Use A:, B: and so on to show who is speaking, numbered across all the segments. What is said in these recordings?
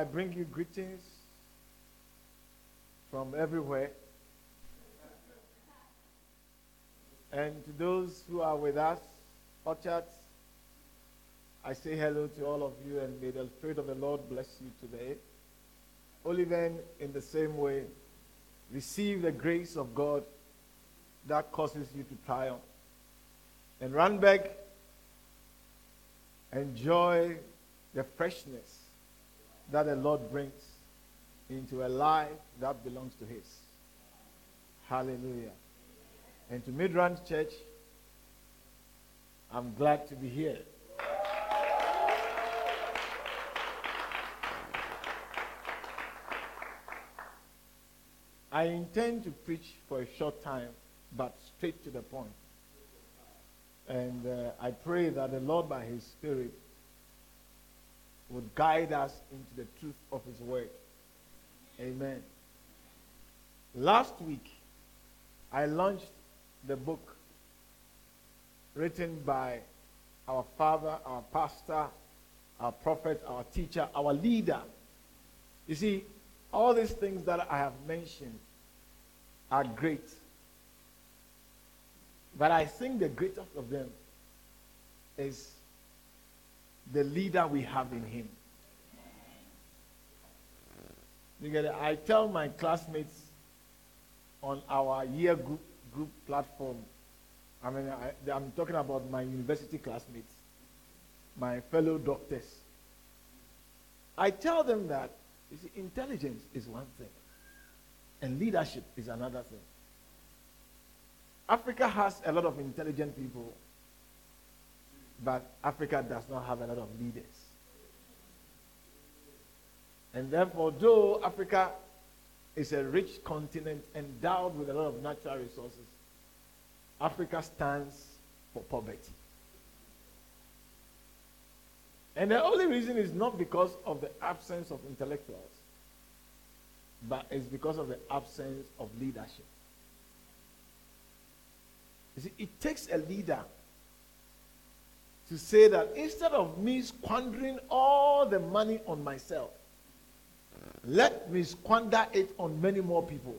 A: I bring you greetings from everywhere. And to those who are with us, Orchards, I say hello to all of you and may the Spirit of the Lord bless you today. Oliven, in the same way, receive the grace of God that causes you to triumph. And Randburg, enjoy the freshness that the Lord brings into a life that belongs to His. Hallelujah. And to Midrand Church, I'm glad to be here. I intend to preach for a short time, but straight to the point. And uh, I pray that the Lord, by His Spirit, would guide us into the truth of His Word. Amen. Last week, I launched the book written by our father, our pastor, our prophet, our teacher, our leader. You see, all these things that I have mentioned are great. But I think the greatest of them is the leader we have in him. You get it? I tell my classmates on our year group, group platform, I mean, I, I'm talking about my university classmates, my fellow doctors. I tell them that you see, intelligence is one thing, and leadership is another thing. Africa has a lot of intelligent people, but Africa does not have a lot of leaders. And therefore, though Africa is a rich continent endowed with a lot of natural resources, Africa stands for poverty. And the only reason is not because of the absence of intellectuals, but it's because of the absence of leadership. You see, it takes a leader to say that instead of me squandering all the money on myself, let me squander it on many more people.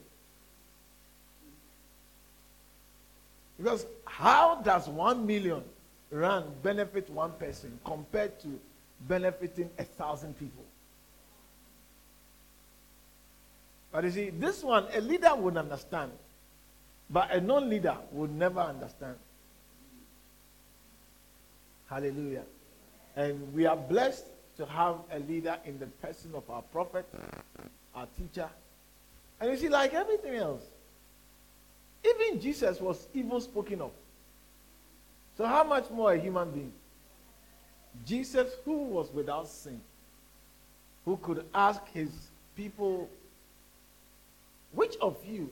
A: Because how does one million rand benefit one person compared to benefiting a thousand people? But you see, this one, a leader would understand, but a non leader would never understand. Hallelujah. And we are blessed to have a leader in the person of our prophet, our teacher. And you see, like everything else, even Jesus was evil spoken of. So, how much more a human being? Jesus, who was without sin, who could ask his people, Which of you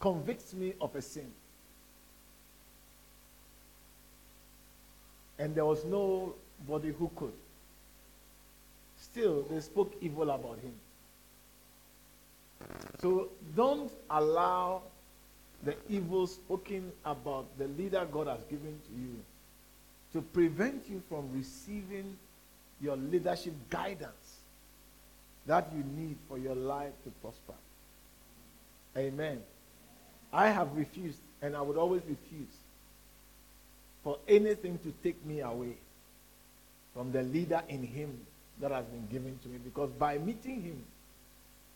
A: convicts me of a sin? And there was nobody who could. Still, they spoke evil about him. So don't allow the evil spoken about the leader God has given to you to prevent you from receiving your leadership guidance that you need for your life to prosper. Amen. I have refused, and I would always refuse for anything to take me away from the leader in him that has been given to me. Because by meeting him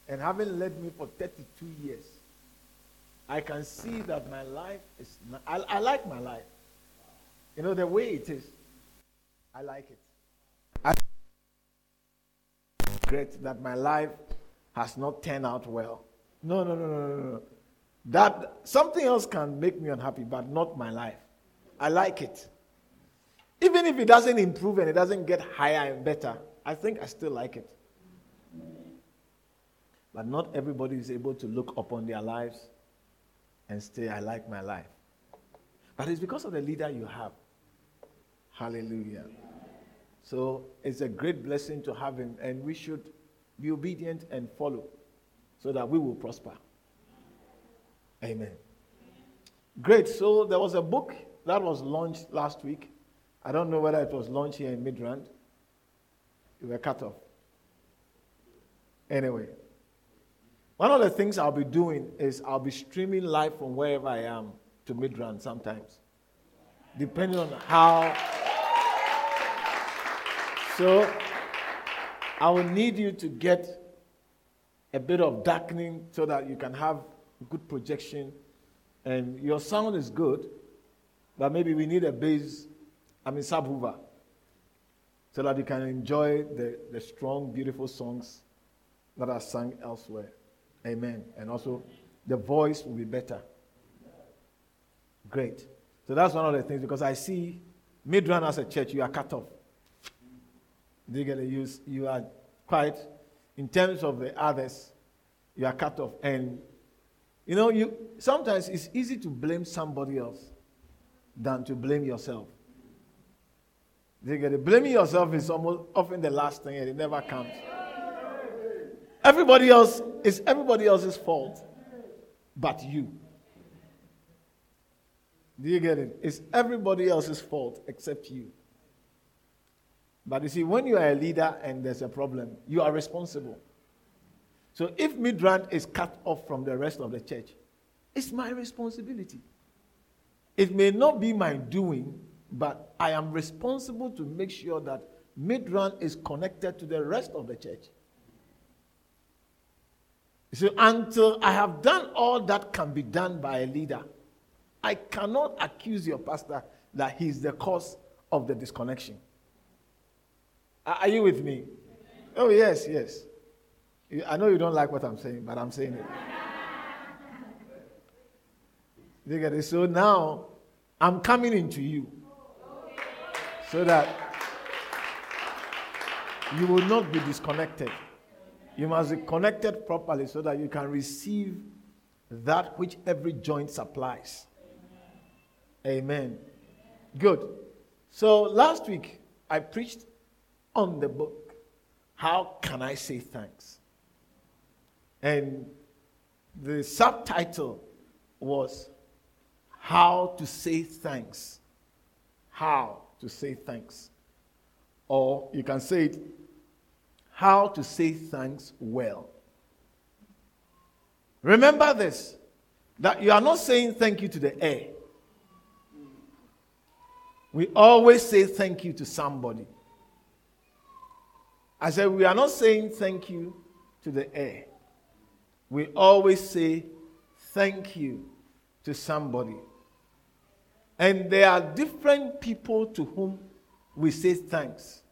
A: and having led me for 32 years, I can see that my life is. Not, I, I like my life. You know, the way it is, I like it. I regret that my life has not turned out well. No, no, no, no, no, no. That something else can make me unhappy, but not my life. I like it. Even if it doesn't improve and it doesn't get higher and better, I think I still like it. But not everybody is able to look upon their lives and say, I like my life. But it's because of the leader you have. Hallelujah. So it's a great blessing to have him, and we should be obedient and follow so that we will prosper. Amen. Great. So there was a book that was launched last week. I don't know whether it was launched here in Midrand. You were cut off. Anyway, one of the things I'll be doing is I'll be streaming live from wherever I am to Midrand sometimes, depending on how. So I will need you to get a bit of darkening so that you can have good projection. And your sound is good, but maybe we need a bass, I mean, subwoofer, so that you can enjoy the, the strong, beautiful songs that are sung elsewhere. Amen. And also, the voice will be better. Great. So that's one of the things because I see Midrand as a church, you are cut off. You get You, you are quite, in terms of the others, you are cut off. And you know, you sometimes it's easy to blame somebody else than to blame yourself. You get it? Blaming yourself is almost often the last thing, and it never comes. Everybody else is everybody else's fault, but you. Do you get it? It's everybody else's fault except you. But you see, when you are a leader and there's a problem, you are responsible. So if Midrand is cut off from the rest of the church, it's my responsibility. It may not be my doing, but I am responsible to make sure that Midrand is connected to the rest of the church. So until I have done all that can be done by a leader, I cannot accuse your pastor that he's the cause of the disconnection. Are you with me? Oh, yes, yes. I know you don't like what I'm saying, but I'm saying it. You get it? So now I'm coming into you so that you will not be disconnected. You must be connected properly so that you can receive that which every joint supplies. Amen. Good. So last week I preached on the book, How Can I Say Thanks? And the subtitle was How to Say Thanks. How to Say Thanks. Or you can say it, How to Say Thanks Well. Remember this that you are not saying thank you to the air. We always say thank you to somebody. I said, we are not saying thank you to the air. We always say thank you to somebody. And there are different people to whom we say thanks.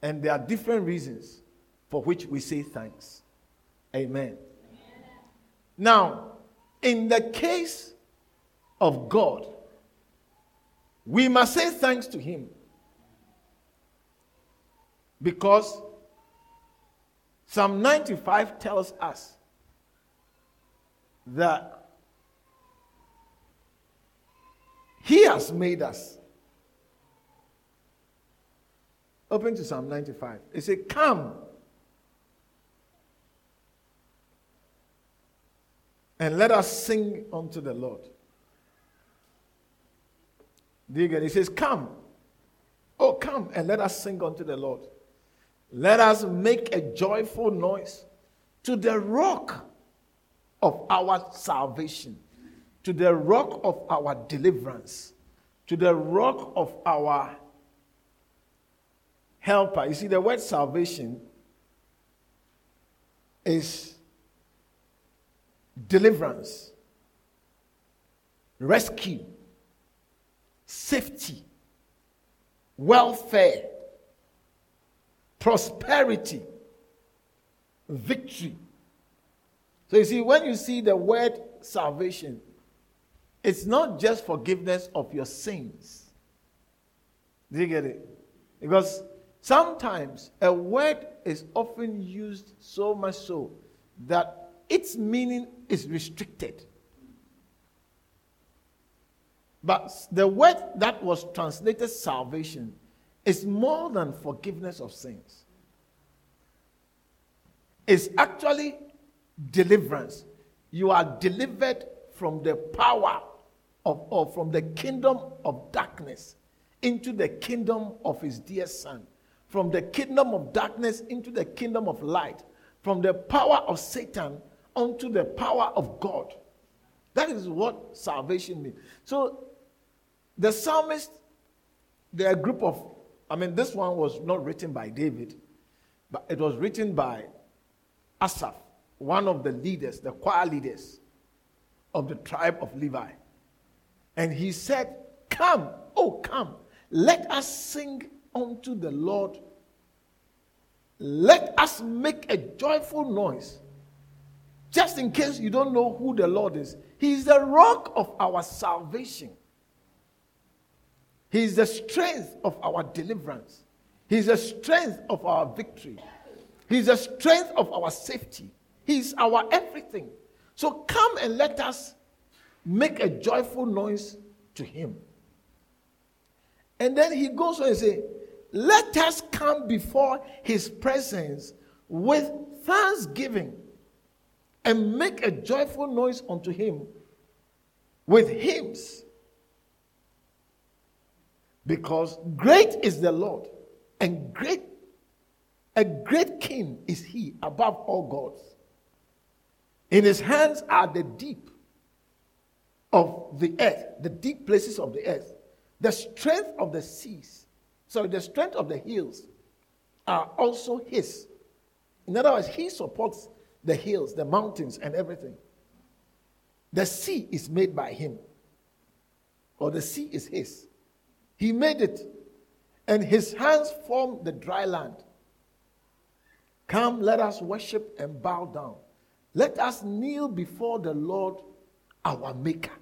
A: And there are different reasons for which we say thanks. Amen. Amen. Now, in the case of God, we must say thanks to Him because Psalm 95 tells us that He has made us. Open to Psalm 95. It says, Come and let us sing unto the Lord. Do it? It says, Come. Oh, come and let us sing unto the Lord. Let us make a joyful noise to the rock of our salvation, to the rock of our deliverance, to the rock of our helper. You see, the word salvation is deliverance, rescue, safety, welfare prosperity, victory. So you see, when you see the word salvation, it's not just forgiveness of your sins. Do you get it? Because sometimes a word is often used so much so that its meaning is restricted. But the word that was translated salvation is more than forgiveness of sins. It's actually deliverance. You are delivered from the power of, or from the kingdom of darkness into the kingdom of his dear son, from the kingdom of darkness into the kingdom of light, from the power of Satan unto the power of God. That is what salvation means. So the psalmist, there are a group of, I mean, this one was not written by David, but it was written by Asaph, one of the leaders, the choir leaders of the tribe of Levi. And he said, Come, oh, come, let us sing unto the Lord. Let us make a joyful noise. Just in case you don't know who the Lord is, He is the rock of our salvation. He is the strength of our deliverance. He is the strength of our victory. He is the strength of our safety. He is our everything. So come and let us make a joyful noise to Him. And then he goes on and say, Let us come before his presence with thanksgiving and make a joyful noise unto him with hymns. Because great is the Lord, and great a great king is he above all gods. In his hands are the deep of the earth, the deep places of the earth. The strength of the seas, sorry, the strength of the hills are also his. In other words, he supports the hills, the mountains, and everything. The sea is made by him, or the sea is his. He made it, and his hands formed the dry land. Come, let us worship and bow down. Let us kneel before the Lord our Maker.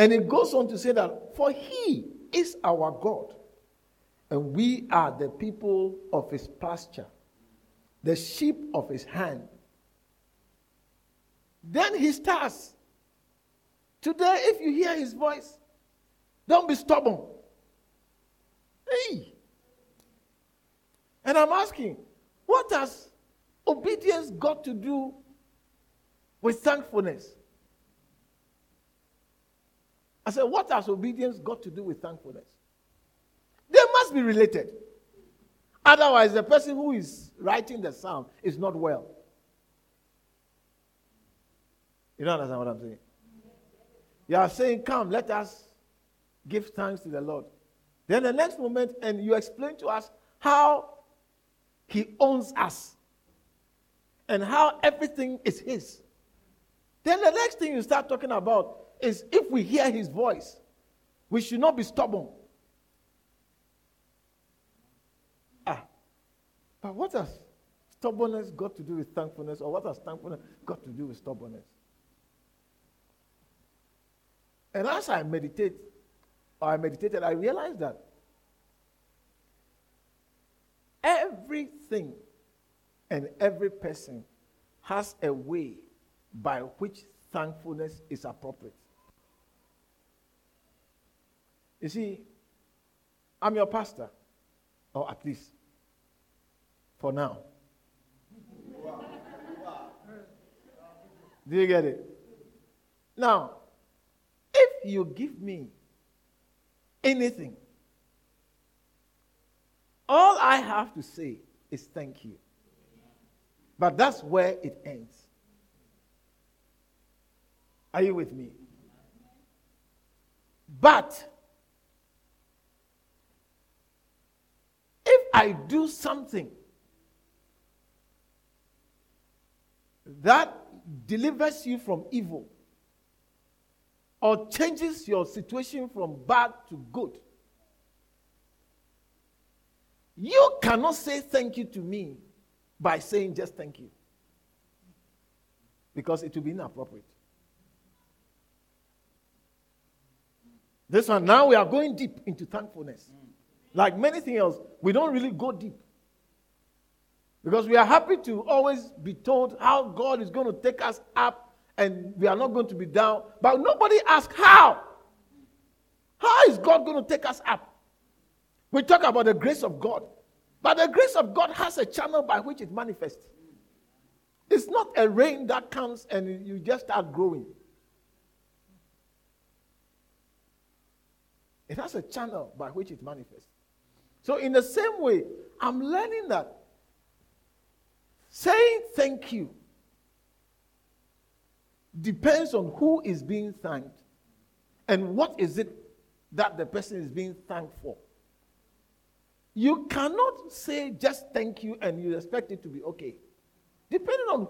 A: And it goes on to say that, for he is our God, and we are the people of his pasture, the sheep of his hand. Then he starts. Today, if you hear his voice, don't be stubborn. Hey. And I'm asking, what has obedience got to do with thankfulness? I said, What has obedience got to do with thankfulness? They must be related. Otherwise, the person who is writing the psalm is not well. You don't understand what I'm saying? You are saying, Come, let us give thanks to the Lord. Then the next moment, and you explain to us how He owns us and how everything is His. Then the next thing you start talking about is if we hear his voice, we should not be stubborn. Ah, but what has stubbornness got to do with thankfulness, or what has thankfulness got to do with stubbornness? And as I meditate, or I meditated, I realized that everything and every person has a way by which thankfulness is appropriate. You see, I'm your pastor, or at least for now. Do you get it? Now, if you give me anything, all I have to say is thank you. But that's where it ends. Are you with me? But if I do something that delivers you from evil or changes your situation from bad to good, you cannot say thank you to me by saying just thank you. Because it will be inappropriate. This one, now we are going deep into thankfulness. Like many things else, we don't really go deep. Because we are happy to always be told how God is going to take us up and we are not going to be down. But nobody asks how. How is God going to take us up? We talk about the grace of God. But the grace of God has a channel by which it manifests. It's not a rain that comes and you just start growing. It has a channel by which it manifests. So, in the same way, I'm learning that saying thank you depends on who is being thanked and what is it that the person is being thanked for. You cannot say just thank you and you expect it to be okay. Depending on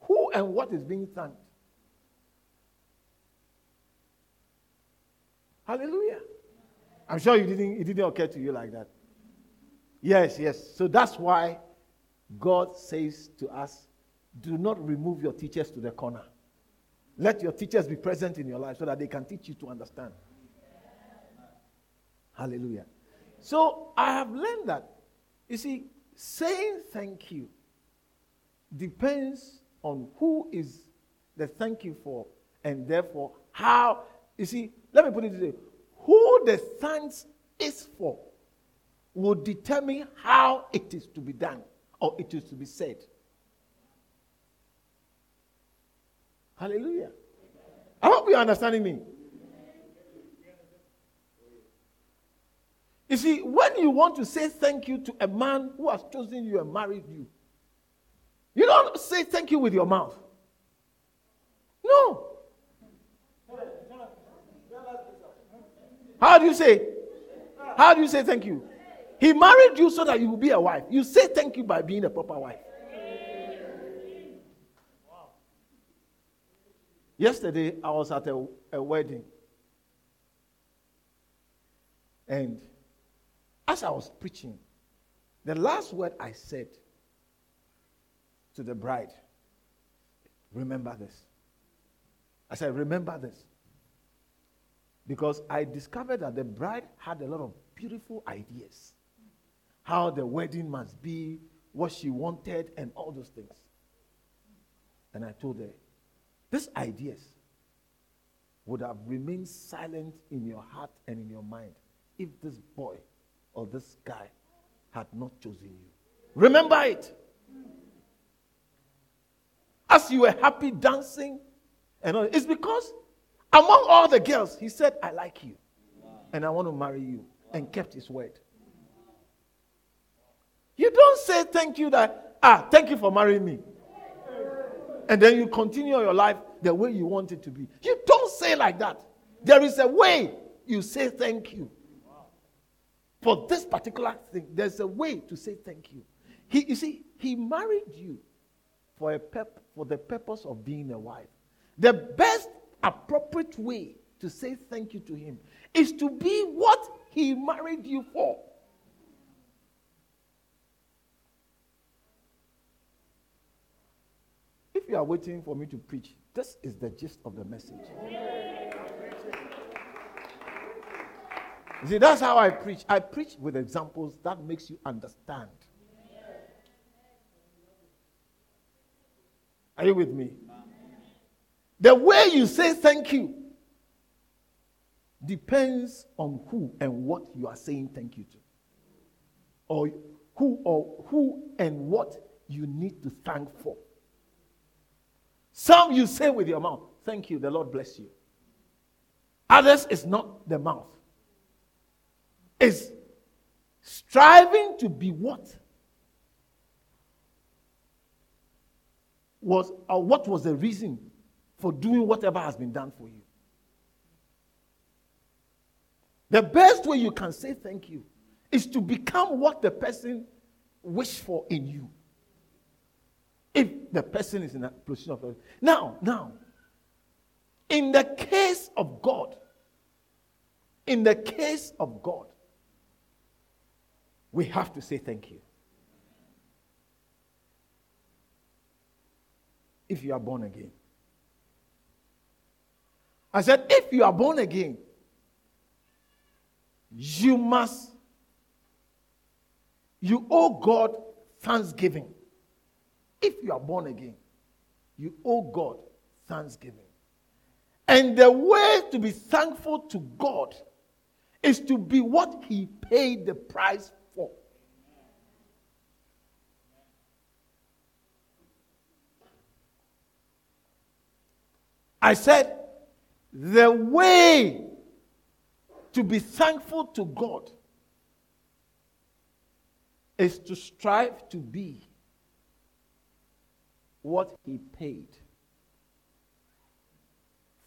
A: who and what is being thanked. Hallelujah. I'm sure you didn't, it didn't occur to you like that. Yes, yes. So that's why God says to us, do not remove your teachers to the corner. Let your teachers be present in your life so that they can teach you to understand. Hallelujah. So I have learned that, you see, saying thank you depends on who is the thank you for, and therefore how. You see, let me put it this way who the thanks is for will determine how it is to be done or it is to be said. Hallelujah. I hope you're understanding me. You see, when you want to say thank you to a man who has chosen you and married you, you don't say thank you with your mouth. No. How do you say? How do you say thank you? He married you so that you will be a wife. You say thank you by being a proper wife. Yesterday, I was at a, a wedding. And as I was preaching, the last word I said to the bride, remember this. I said, remember this. Because I discovered that the bride had a lot of beautiful ideas. How the wedding must be, what she wanted, and all those things. And I told her, these ideas would have remained silent in your heart and in your mind if this boy or this guy had not chosen you. Remember it. As you were happy dancing, and all, it's because among all the girls, he said, I like you and I want to marry you, and kept his word. You don't say thank you that, ah, thank you for marrying me. And then you continue your life the way you want it to be. You don't say like that. There is a way you say thank you. For this particular thing, there's a way to say thank you. He, you see, he married you for, a pep, for the purpose of being a wife. The best appropriate way to say thank you to him is to be what he married you for. If you are waiting for me to preach, this is the gist of the message. You see, that's how I preach. I preach with examples that makes you understand. Are you with me? The way you say thank you depends on who and what you are saying thank you to. Or who or who and what you need to thank for. Some you say with your mouth, thank you, the Lord bless you. Others is not the mouth is striving to be what? Was what was the reason for doing whatever has been done for you? The best way you can say thank you is to become what the person wished for in you. If the person is in a position of now, now, in the case of God, in the case of God, we have to say thank you. If you are born again. I said, if you are born again, you must, you owe God thanksgiving. If you are born again, you owe God thanksgiving. And the way to be thankful to God is to be what He paid the price for. I said, the way to be thankful to God is to strive to be what He paid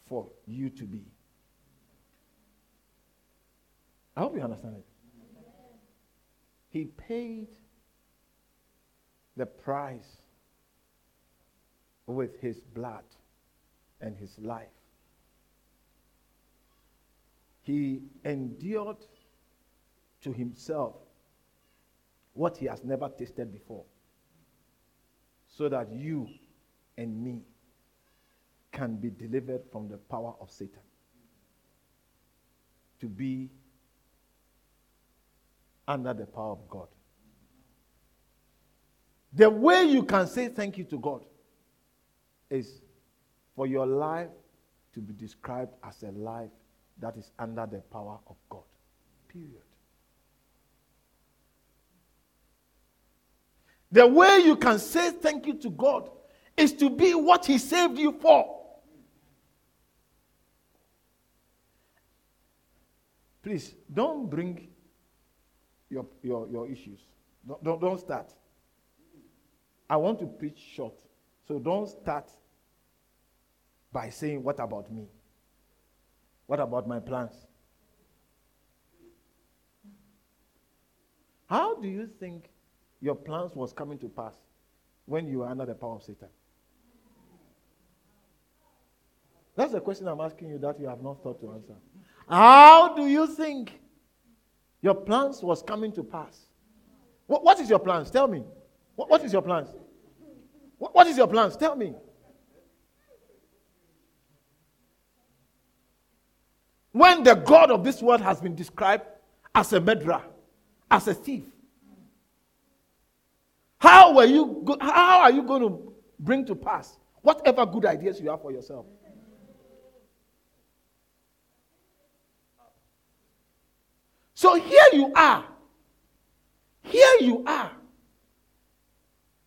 A: for you to be. I hope you understand it. He paid the price with His blood and His life. He endured to himself what he has never tasted before so that you and me can be delivered from the power of Satan. To be under the power of God. The way you can say thank you to God is for your life to be described as a life that is under the power of God. Period. The way you can say thank you to God is to be what He saved you for. Please don't bring your, your, your issues. Don't, don't, don't start. I want to preach short. So don't start by saying, What about me? What about my plans? How do you think your plans was coming to pass when you were under the power of Satan? That's the question I'm asking you that you have not thought to answer. How do you think your plans was coming to pass? what, what is your plans? Tell me. what, what is your plans? What, what is your plans? Tell me. When the God of this world has been described as a murderer, as a thief, how, are you go- how are you going to bring to pass whatever good ideas you have for yourself? So here you are. Here you are.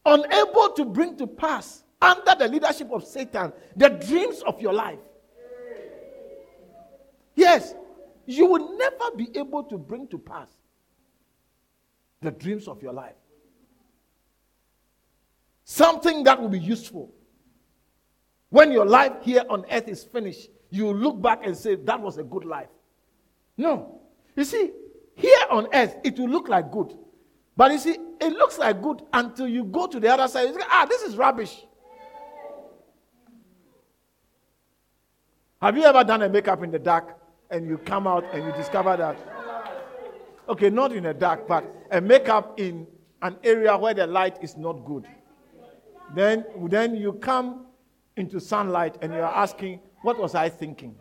A: Unable to bring to pass, under the leadership of Satan, the dreams of your life. Yes, you will never be able to bring to pass the dreams of your life. Something that will be useful. When your life here on earth is finished, you look back and say, That was a good life. No. You see, here on earth, it will look like good. But you see, it looks like good until you go to the other side. You say, ah, this is rubbish. Have you ever done a makeup in the dark and you come out and you discover that? Okay, not in the dark, but a makeup in an area where the light is not good. Then, then you come into sunlight and you're asking, What was I thinking?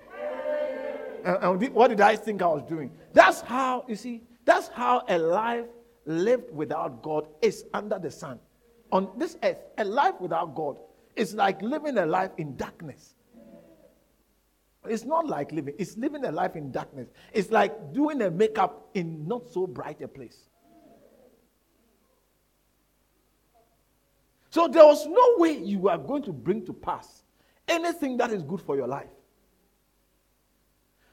A: And, and what did I think I was doing? That's how, you see, that's how a life lived without God is under the sun. On this earth, a life without God is like living a life in darkness. It's not like living, it's living a life in darkness. It's like doing a makeup in not so bright a place. So there was no way you are going to bring to pass anything that is good for your life.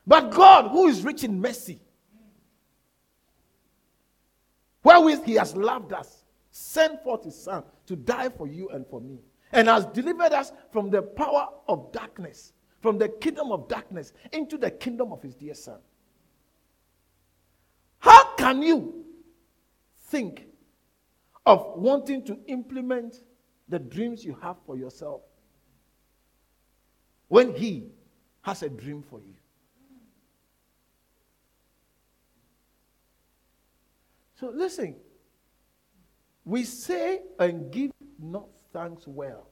A: But God, who is rich in mercy, wherewith he has loved us, sent forth his son to die for you and for me, and has delivered us from the power of darkness, from the kingdom of darkness into the kingdom of his dear son. How can you think of wanting to implement the dreams you have for yourself when he has a dream for you? So listen, we say and give not thanks well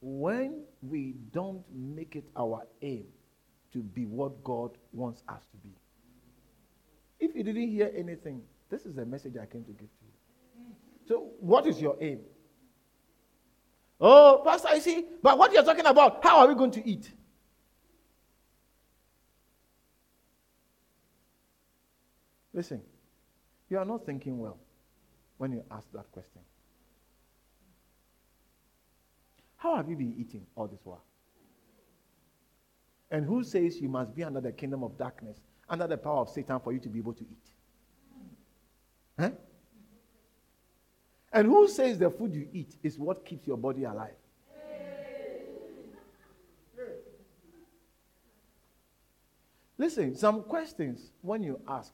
A: when we don't make it our aim to be what God wants us to be. If you didn't hear anything, this is the message I came to give to you. So, what is your aim? Oh, Pastor, I see. But what you're talking about, how are we going to eat? Listen, you are not thinking well when you ask that question. How have you been eating all this while? And who says you must be under the kingdom of darkness, under the power of Satan for you to be able to eat? Huh? And who says the food you eat is what keeps your body alive? Listen, some questions, when you ask,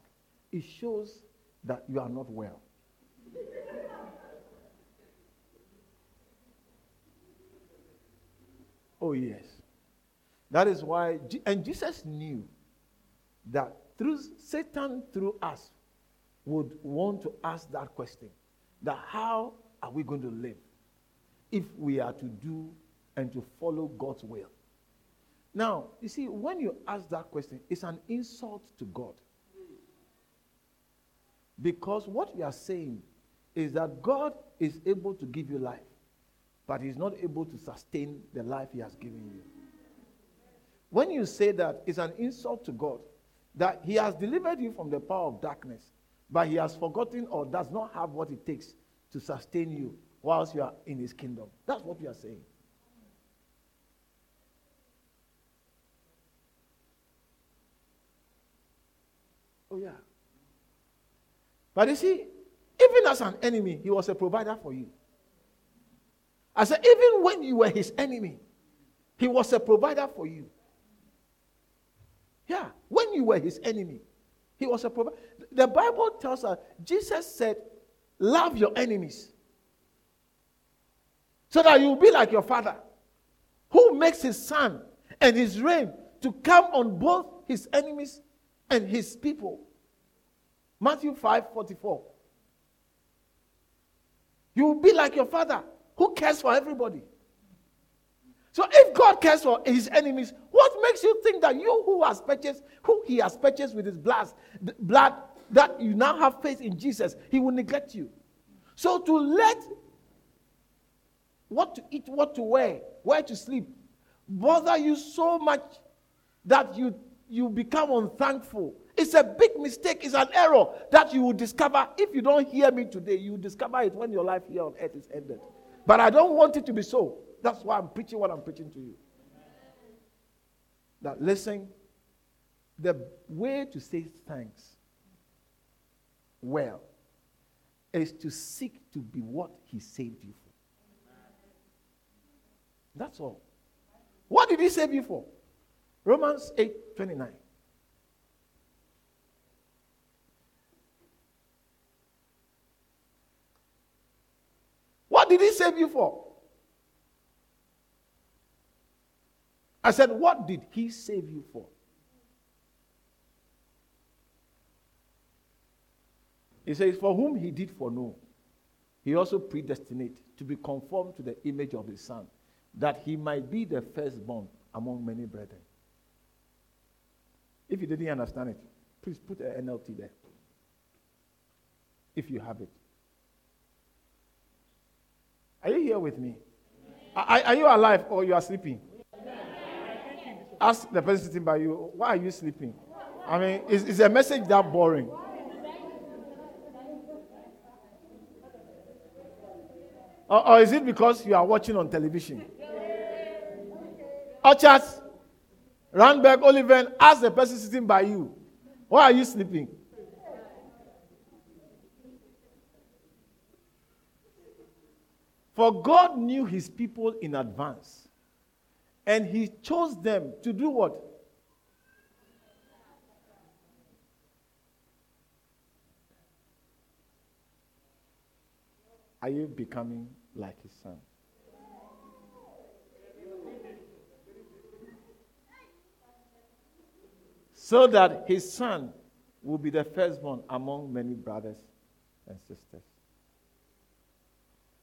A: it shows that you are not well. Oh, yes. That is why, and Jesus knew that through Satan, through us, would want to ask that question that how are we going to live if we are to do and to follow God's will? Now, you see, when you ask that question, it's an insult to God. Because what you are saying is that God is able to give you life, but He's not able to sustain the life He has given you. When you say that, it's an insult to God that He has delivered you from the power of darkness, but He has forgotten or does not have what it takes to sustain you whilst you are in His kingdom. That's what we are saying. Oh, yeah. But you see, even as an enemy, he was a provider for you. I said, even when you were his enemy, he was a provider for you. Yeah, when you were his enemy, he was a provider. The Bible tells us, Jesus said, Love your enemies. So that you'll be like your father, who makes his sun and his rain to come on both his enemies and his people. Matthew 5 44. You will be like your father who cares for everybody. So if God cares for his enemies, what makes you think that you who has purchased, who he has purchased with his blood, blood, that you now have faith in Jesus, he will neglect you? So to let what to eat, what to wear, where to sleep, bother you so much that you, you become unthankful it's a big mistake. It's an error that you will discover. If you don't hear me today, you will discover it when your life here on earth is ended. But I don't want it to be so. That's why I'm preaching what I'm preaching to you. That listen, the way to say thanks well is to seek to be what he saved you for. That's all. What did he save you for? Romans 8 29. What did he save you for? I said, What did he save you for? He says, For whom he did foreknow, he also predestinate to be conformed to the image of his son, that he might be the firstborn among many brethren. If you didn't understand it, please put an NLT there. If you have it. Are you here with me? Are, are you alive or you are sleeping? Ask the person sitting by you, why are you sleeping? I mean, is, is a message that boring? Or, or, is it because you are watching on television? Orchards, Randburg, Oliver, ask the person sitting by you, why are you sleeping? For God knew his people in advance. And he chose them to do what? Are you becoming like his son? So that his son will be the firstborn among many brothers and sisters.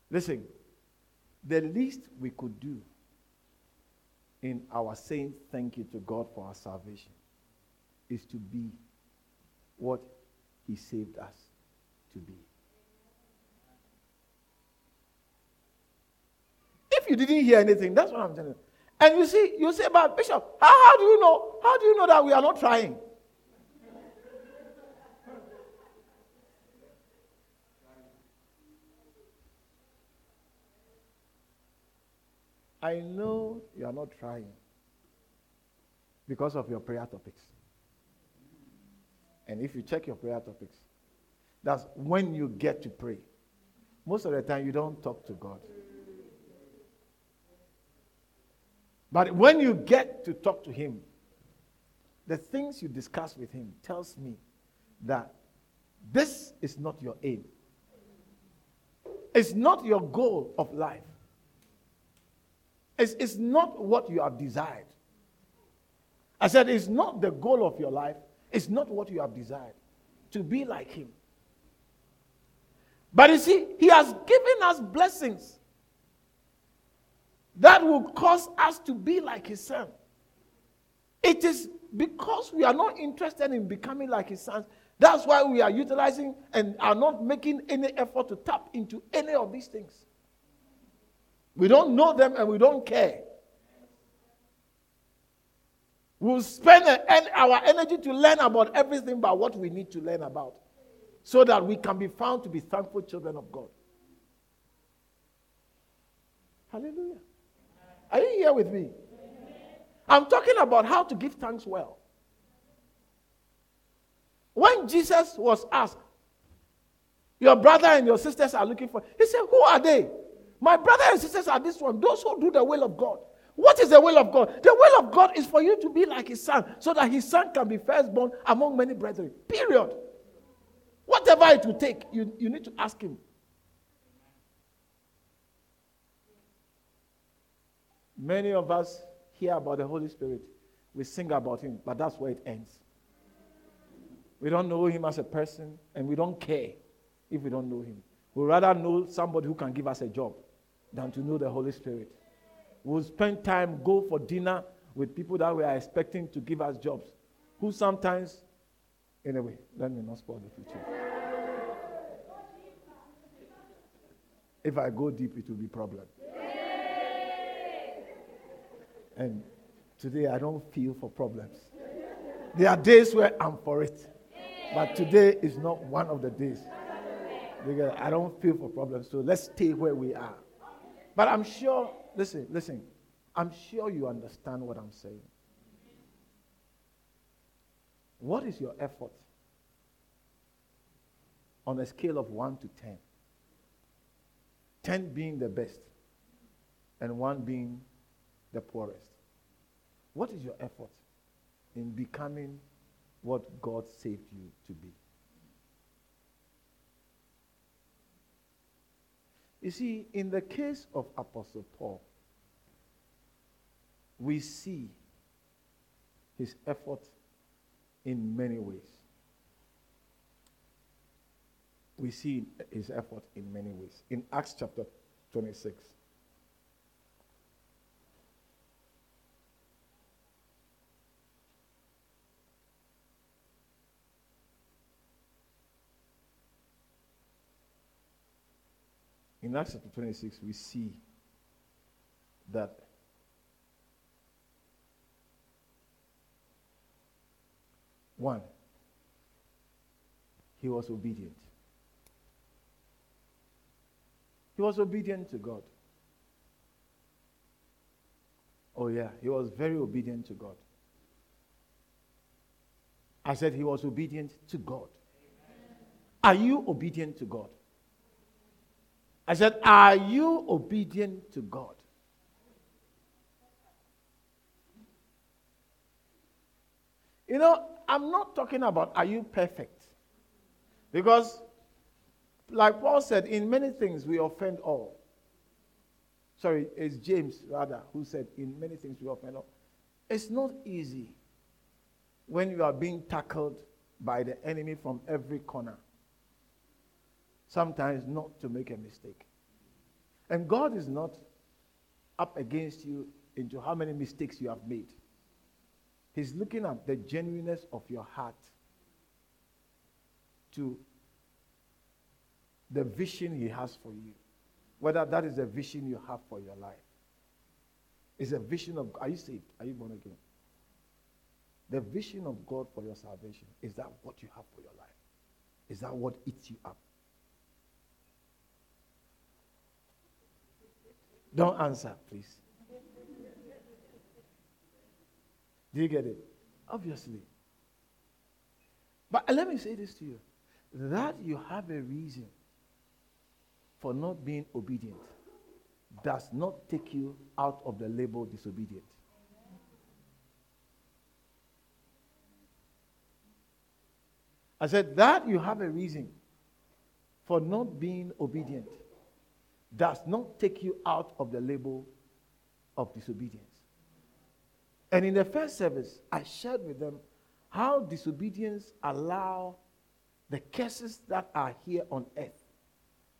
A: Listen, the least we could do in our saying thank you to God for our salvation is to be what he saved us to be. If you didn't hear anything, that's what I'm telling you. And you see, you say, but Bishop, how, how do you know? How do you know that we are not trying? I know you are not trying because of your prayer topics. And if you check your prayer topics, that's when you get to pray. Most of the time, you don't talk to God. But when you get to talk to Him, the things you discuss with Him tells me that this is not your aim. It's not your goal of life. It's, it's not what you have desired. I said, it's not the goal of your life. It's not what you have desired to be like Him. But you see, He has given us blessings that will cause us to be like His Son. It is because we are not interested in becoming like His sons. That's why we are utilizing and are not making any effort to tap into any of these things. We don't know them and we don't care. We'll spend our energy to learn about everything but what we need to learn about so that we can be found to be thankful children of God. Hallelujah. Are you here with me? I'm talking about how to give thanks well. When Jesus was asked, Your brother and your sisters are looking for, he said, Who are they? My brother and sisters are this one, those who do the will of God. What is the will of God? The will of God is for you to be like his son, so that his son can be firstborn among many brethren. Period. Whatever it will take, you, you need to ask him. Many of us hear about the Holy Spirit. We sing about him, but that's where it ends. We don't know him as a person, and we don't care if we don't know him. We'd rather know somebody who can give us a job than to know the Holy Spirit. We'll spend time, go for dinner with people that we are expecting to give us jobs, who sometimes, anyway, let me not spoil the future. If I go deep, it will be problem. And today I don't feel for problems. There are days where I'm for it, but today is not one of the days. Because I don't feel for problems, so let's stay where we are. But I'm sure, listen, listen, I'm sure you understand what I'm saying. What is your effort on a scale of 1 to 10? 10 being the best, and 1 being the poorest. What is your effort in becoming what God saved you to be? You see, in the case of Apostle Paul, we see his effort in many ways. We see his effort in many ways. In Acts chapter 26, in Acts chapter 26, we see that one, he was obedient. He was obedient to God. Oh, yeah, he was very obedient to God. I said he was obedient to God. Are you obedient to God? I said, Are you obedient to God? You know, I'm not talking about are you perfect? Because, like Paul said, in many things we offend all. Sorry, it's James rather who said, In many things we offend all. It's not easy when you are being tackled by the enemy from every corner sometimes not to make a mistake. And God is not up against you into how many mistakes you have made. He's looking at the genuineness of your heart. to the vision He has for you. Whether that is the vision you have for your life. It's a vision of Are you saved? Are you born again? The vision of God for your salvation. Is that what you have for your life? Is that what eats you up? Don't answer, please. Do you get it? Obviously. But let me say this to you that you have a reason for not being obedient does not take you out of the label disobedient. I said that you have a reason for not being obedient does not take you out of the label of disobedience. And in the first service, I shared with them how disobedience allow the curses that are here on earth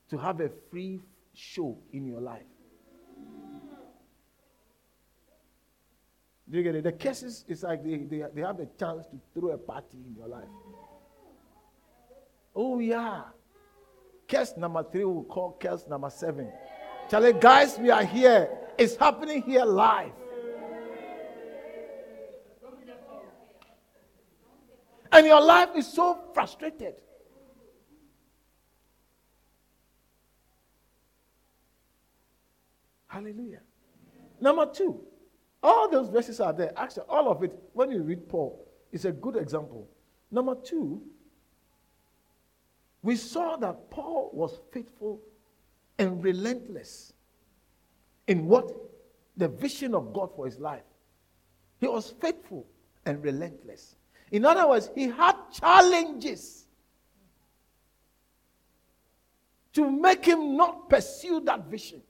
A: to have a free show in your life. Do you get it? The curses is like they, they, they have a chance to throw a party in your life. Oh, yeah. Curse number three will call curse number seven. Charlie, guys, we are here. It's happening here live. And your life is so frustrated. Hallelujah. Number two, all those verses are there. Actually, all of it, when you read Paul, is a good example. Number two, we saw that Paul was faithful and relentless in what the vision of God for his life. He was faithful and relentless. In other words, he had challenges to make him not pursue that vision.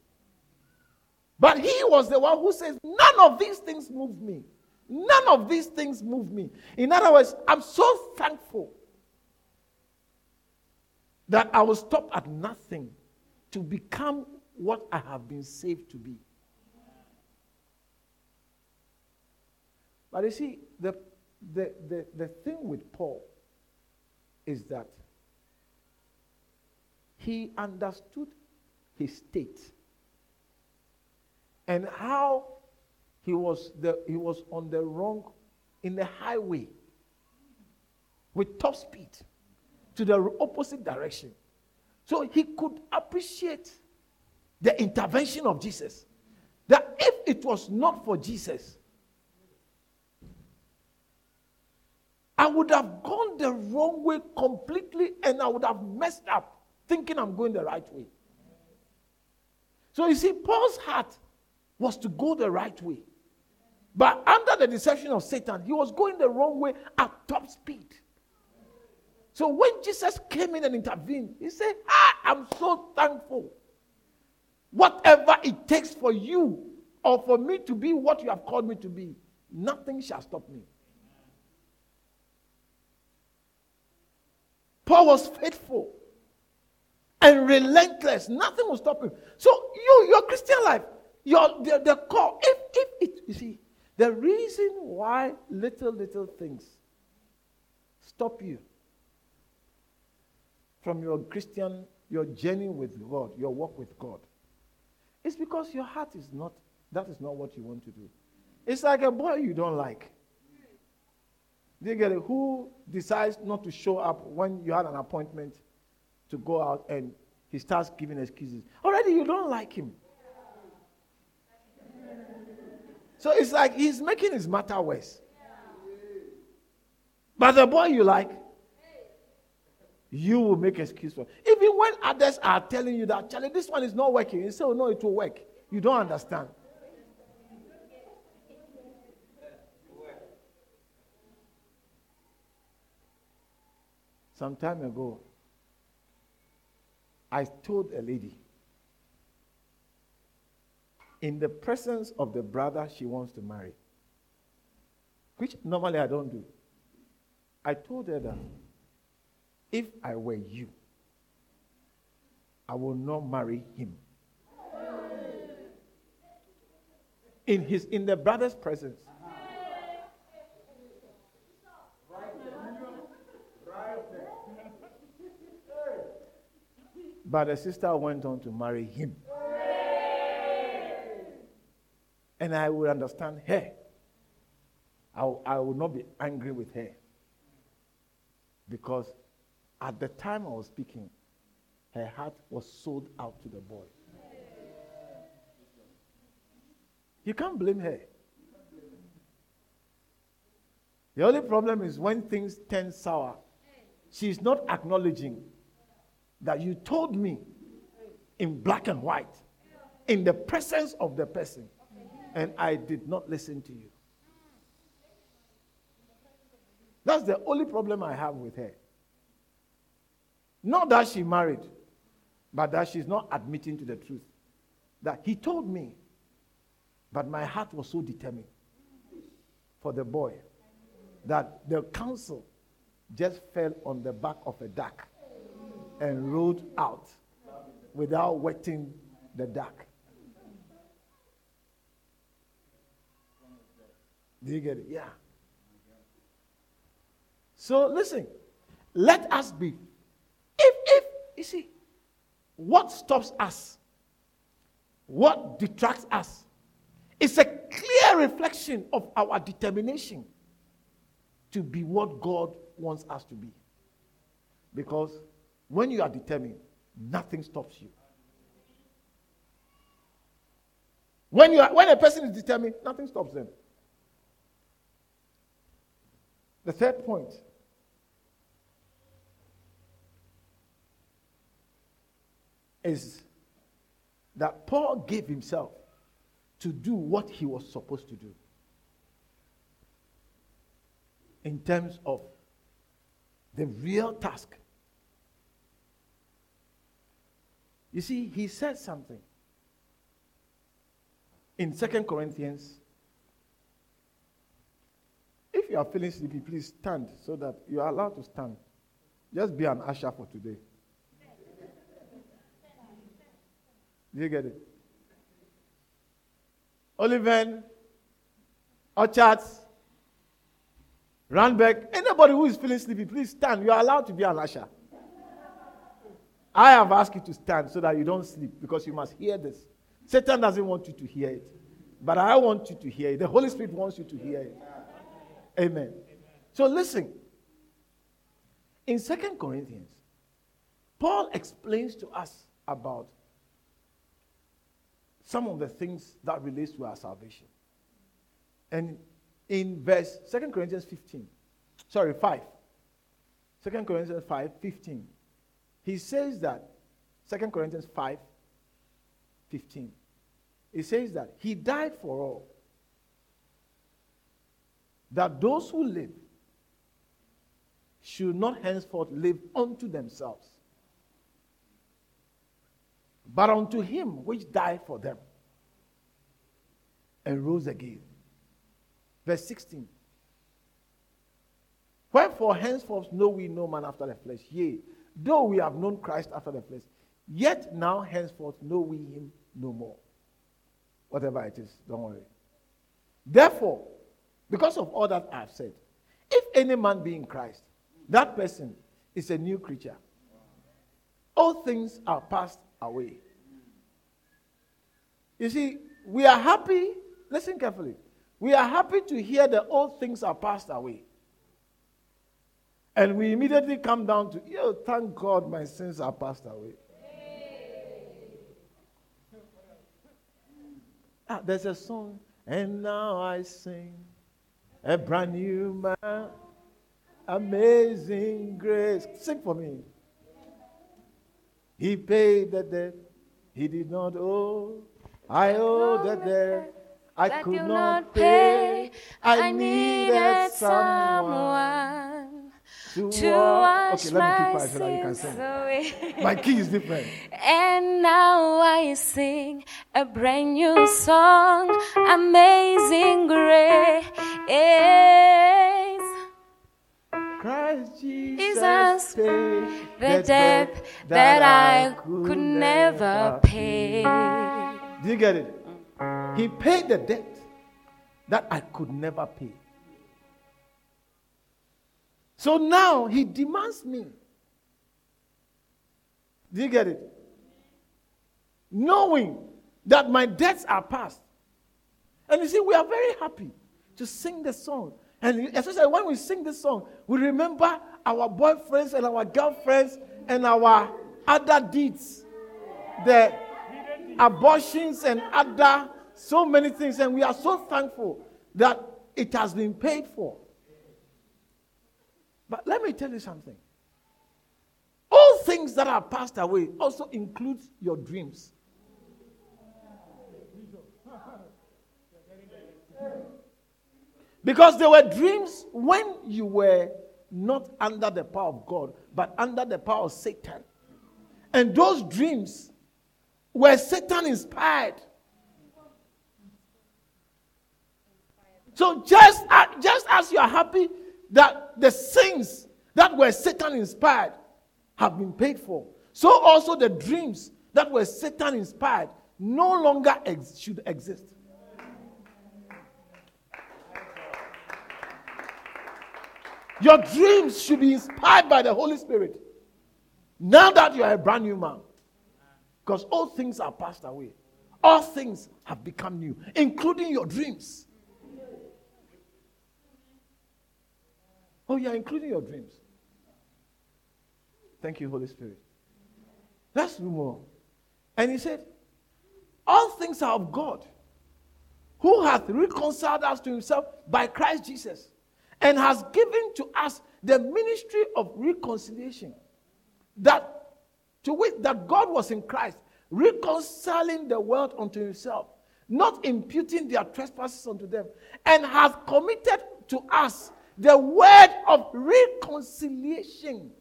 A: But he was the one who says, None of these things move me. None of these things move me. In other words, I'm so thankful that I will stop at nothing to become what I have been saved to be. But you see, the, the, the, the thing with Paul is that he understood his state and how he was, the, he was on the wrong, in the highway with top speed to the opposite direction. So he could appreciate the intervention of Jesus. That if it was not for Jesus, I would have gone the wrong way completely and I would have messed up thinking I'm going the right way. So you see, Paul's heart was to go the right way. But under the deception of Satan, he was going the wrong way at top speed. So when Jesus came in and intervened, he said, ah, I'm so thankful. Whatever it takes for you or for me to be what you have called me to be, nothing shall stop me. Paul was faithful and relentless. Nothing will stop him. So you, your Christian life, your the, the core, if, if it, you see, the reason why little, little things stop you from your Christian, your journey with God, your walk with God, it's because your heart is not, that is not what you want to do. It's like a boy you don't like. Do you get it? Who decides not to show up when you had an appointment to go out and he starts giving excuses? Already you don't like him. So it's like he's making his matter worse. But the boy you like, you will make excuse for. Even when others are telling you that, Charlie, this one is not working, you say, oh, no, it will work. You don't understand. Some time ago, I told a lady, in the presence of the brother she wants to marry, which normally I don't do. I told her that if I were you, I will not marry him. In his in the brother's presence. But the sister went on to marry him. And I would understand her. I, I would not be angry with her. Because at the time I was speaking, her heart was sold out to the boy. You can't blame her. The only problem is when things turn sour, she's not acknowledging that you told me in black and white, in the presence of the person, and I did not listen to you. That's the only problem I have with her. Not that she married, but that she's not admitting to the truth. That he told me, but my heart was so determined for the boy that the counsel just fell on the back of a duck and rode out without wetting the duck. Do you get it? Yeah. So listen, let us be. You see, what stops us, what detracts us, is a clear reflection of our determination to be what God wants us to be. Because when you are determined, nothing stops you. When, you are, when a person is determined, nothing stops them. The third point is that Paul gave himself to do what he was supposed to do in terms of the real task. You see, he said something in Second Corinthians. If you are feeling sleepy, please stand so that you are allowed to stand. Just be an usher for today. Do you get it? Oliven, Orchards, Randburg, anybody who is feeling sleepy, please stand. You are allowed to be an usher. I have asked you to stand so that you don't sleep because you must hear this. Satan doesn't want you to hear it, but I want you to hear it. The Holy Spirit wants you to hear it. Amen. So listen. In Second Corinthians, Paul explains to us about some of the things that relates to our salvation. And in verse 2 Corinthians 15, sorry, 5, 2 Corinthians 5, 15, he says that, 2 Corinthians 5, 15, he says that he died for all, that those who live should not henceforth live unto themselves, but unto him which died for them and rose again. Verse 16. Wherefore henceforth know we no man after the flesh. Yea, though we have known Christ after the flesh, yet now henceforth know we him no more. Whatever it is, don't worry. Therefore, because of all that I've said, if any man be in Christ, that person is a new creature. All things are passed away. You see, we are happy, listen carefully. We are happy to hear that all things are passed away. And we immediately come down to, yo, thank God my sins are passed away. Ah, there's a song, and now I sing a brand new man, amazing grace. Sing for me. He paid the debt he did not owe. I owe the debt I could not pay. I needed someone to,
B: to wash okay, me keep quiet so
A: that you can sing. My key is different.
B: And now I sing a brand new song, Amazing Grace.
A: Christ Jesus paid
B: the debt that I could never pay.
A: Do you get it? He paid the debt that I could never pay. So now he demands me. Do you get it? knowing that my debts are past. And you see, we are very happy to sing the song. And especially when we sing this song, we remember our boyfriends and our girlfriends and our other deeds, the abortions and other so many things. And we are so thankful that it has been paid for. But let me tell you something. All things that are passed away also includes your dreams. Because there were dreams when you were not under the power of God, but under the power of Satan. And those dreams were Satan inspired. So just, just as you are happy that the sins that were Satan inspired have been paid for, so also the dreams that were Satan inspired no longer ex- should exist. Your dreams should be inspired by the Holy Spirit. Now that you are a brand new man. Because all things are passed away. All things have become new, including your dreams. Oh, yeah, including your dreams. Thank you, Holy Spirit. Let's move on. And he said, All things are of God, who hath reconciled us to himself by Christ Jesus, and has given to us the ministry of reconciliation. That to wit, that God was in Christ, reconciling the world unto himself, not imputing their trespasses unto them, and has committed to us the word of reconciliation.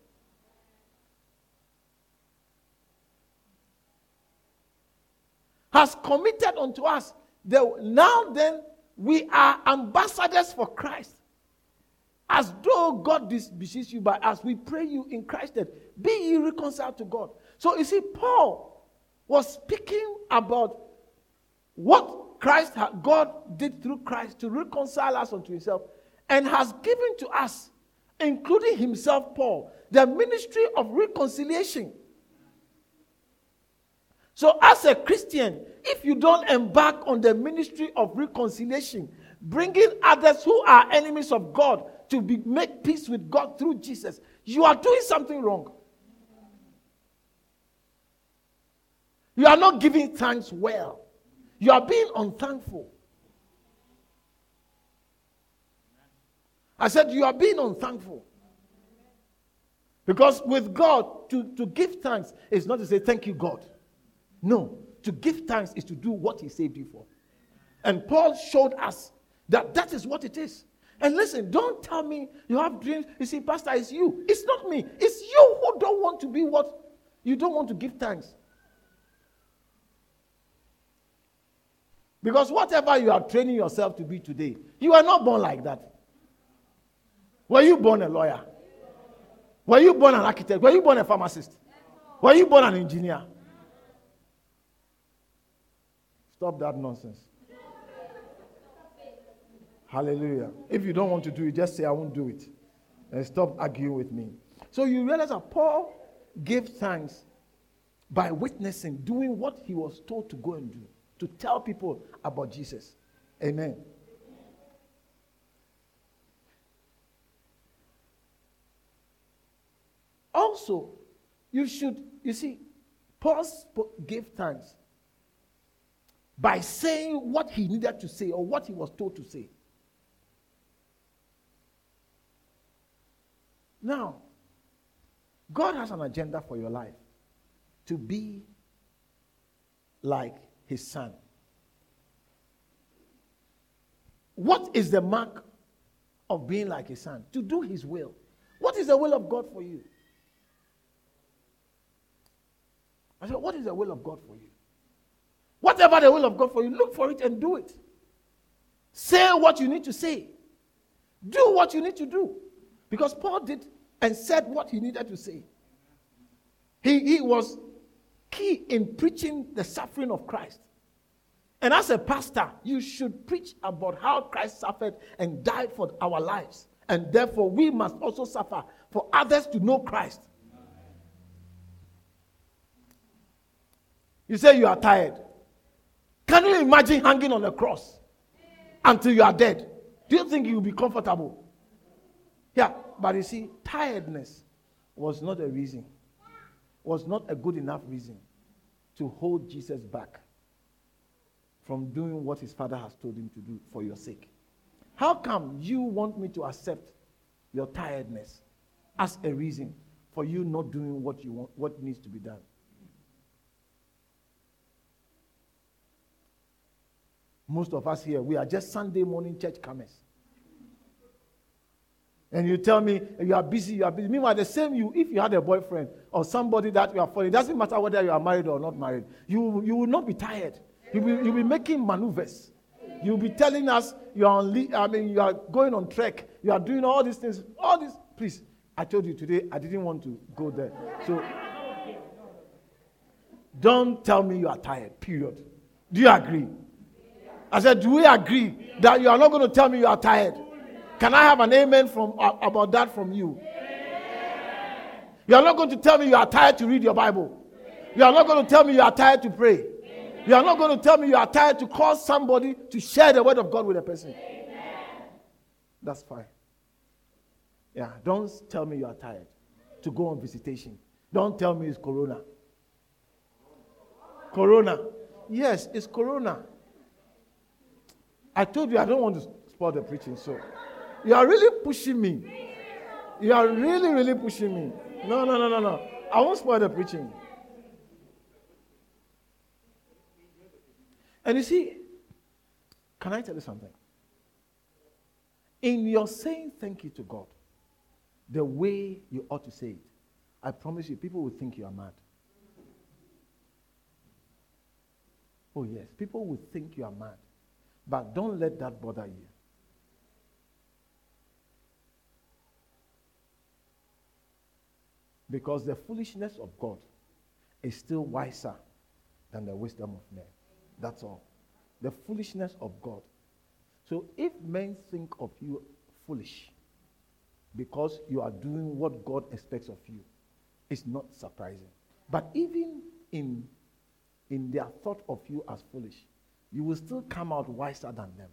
A: Has committed unto us. The, now then, we are ambassadors for Christ. As though God beseeches you by us, we pray you in Christ that be ye reconciled to God. So you see, Paul was speaking about what Christ, God did through Christ to reconcile us unto himself and has given to us, including himself, Paul, the ministry of reconciliation. So, as a Christian, if you don't embark on the ministry of reconciliation, bringing others who are enemies of God to be, make peace with God through Jesus, you are doing something wrong. You are not giving thanks well. You are being unthankful. I said, You are being unthankful. Because with God, to, to give thanks is not to say, Thank you, God. No, to give thanks is to do what He saved you for. And Paul showed us that that is what it is. And listen, don't tell me you have dreams. You see, Pastor, it's you. It's not me. It's you who don't want to be what you don't want to give thanks. Because whatever you are training yourself to be today, you are not born like that. Were you born a lawyer? Were you born an architect? Were you born a pharmacist? Were you born an engineer? Stop that nonsense. Hallelujah. If you don't want to do it, just say, I won't do it. And stop arguing with me. So you realize that Paul gave thanks by witnessing, doing what he was told to go and do, to tell people about Jesus. Amen. Also, you should, you see, Paul gave thanks by saying what he needed to say or what he was told to say. Now, God has an agenda for your life to be like his son. What is the mark of being like his son? To do his will. What is the will of God for you? I said, What is the will of God for you? Whatever the will of God for you, look for it and do it. Say what you need to say. Do what you need to do. Because Paul did and said what he needed to say. He, he was key in preaching the suffering of Christ. And as a pastor, you should preach about how Christ suffered and died for our lives. And therefore, we must also suffer for others to know Christ. You say you are tired. Can you imagine hanging on a cross until you are dead? Do you think you'll be comfortable? Yeah, but you see, tiredness was not a reason, was not a good enough reason to hold Jesus back from doing what his father has told him to do for your sake. How come you want me to accept your tiredness as a reason for you not doing what you want, what needs to be done? Most of us here, we are just Sunday morning church comers. And you tell me you are busy, you are busy. Meanwhile, the same you, if you had a boyfriend or somebody that you are following, it doesn't matter whether you are married or not married, you, you will not be tired. You'll be, you'll be making maneuvers. You'll be telling us you are on, I mean, you are going on trek. You are doing all these things. All this, please. I told you today I didn't want to go there. So don't tell me you are tired, period. Do you agree? I said, do we agree that you are not going to tell me you are tired? Can I have an amen from uh, about that from you? You are not going to tell me you are tired to read your Bible. You are not going to tell me you are tired to pray. You are not going to tell me you are tired to call somebody to share the word of God with a person. That's fine. Yeah, don't tell me you are tired to go on visitation. Don't tell me it's corona. Corona. Yes, it's corona. I told you I don't want to spoil the preaching, so you are really pushing me. You are really, really pushing me. No, no, no, no, no. I won't spoil the preaching. And you see, can I tell you something? In your saying thank you to God, the way you ought to say it, I promise you, people will think you are mad. Oh, yes, people will think you are mad. But don't let that bother you. Because the foolishness of God is still wiser than the wisdom of men. That's all. The foolishness of God. So if men think of you foolish because you are doing what God expects of you, it's not surprising. But even in, in their thought of you as foolish, you will still come out wiser than them.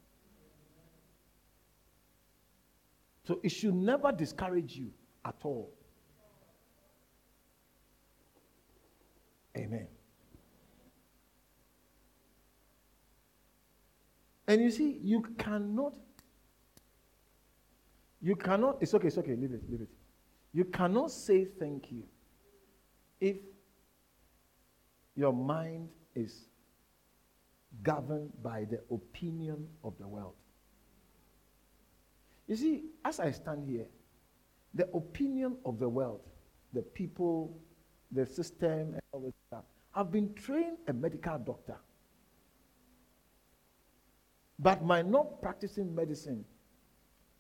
A: So it should never discourage you at all. Amen. And you see, you cannot, you cannot, it's okay, it's okay, leave it, leave it. You cannot say thank you if your mind is governed by the opinion of the world. You see, as I stand here, the opinion of the world, the people, the system, and all that, I've been trained a medical doctor. But my not practicing medicine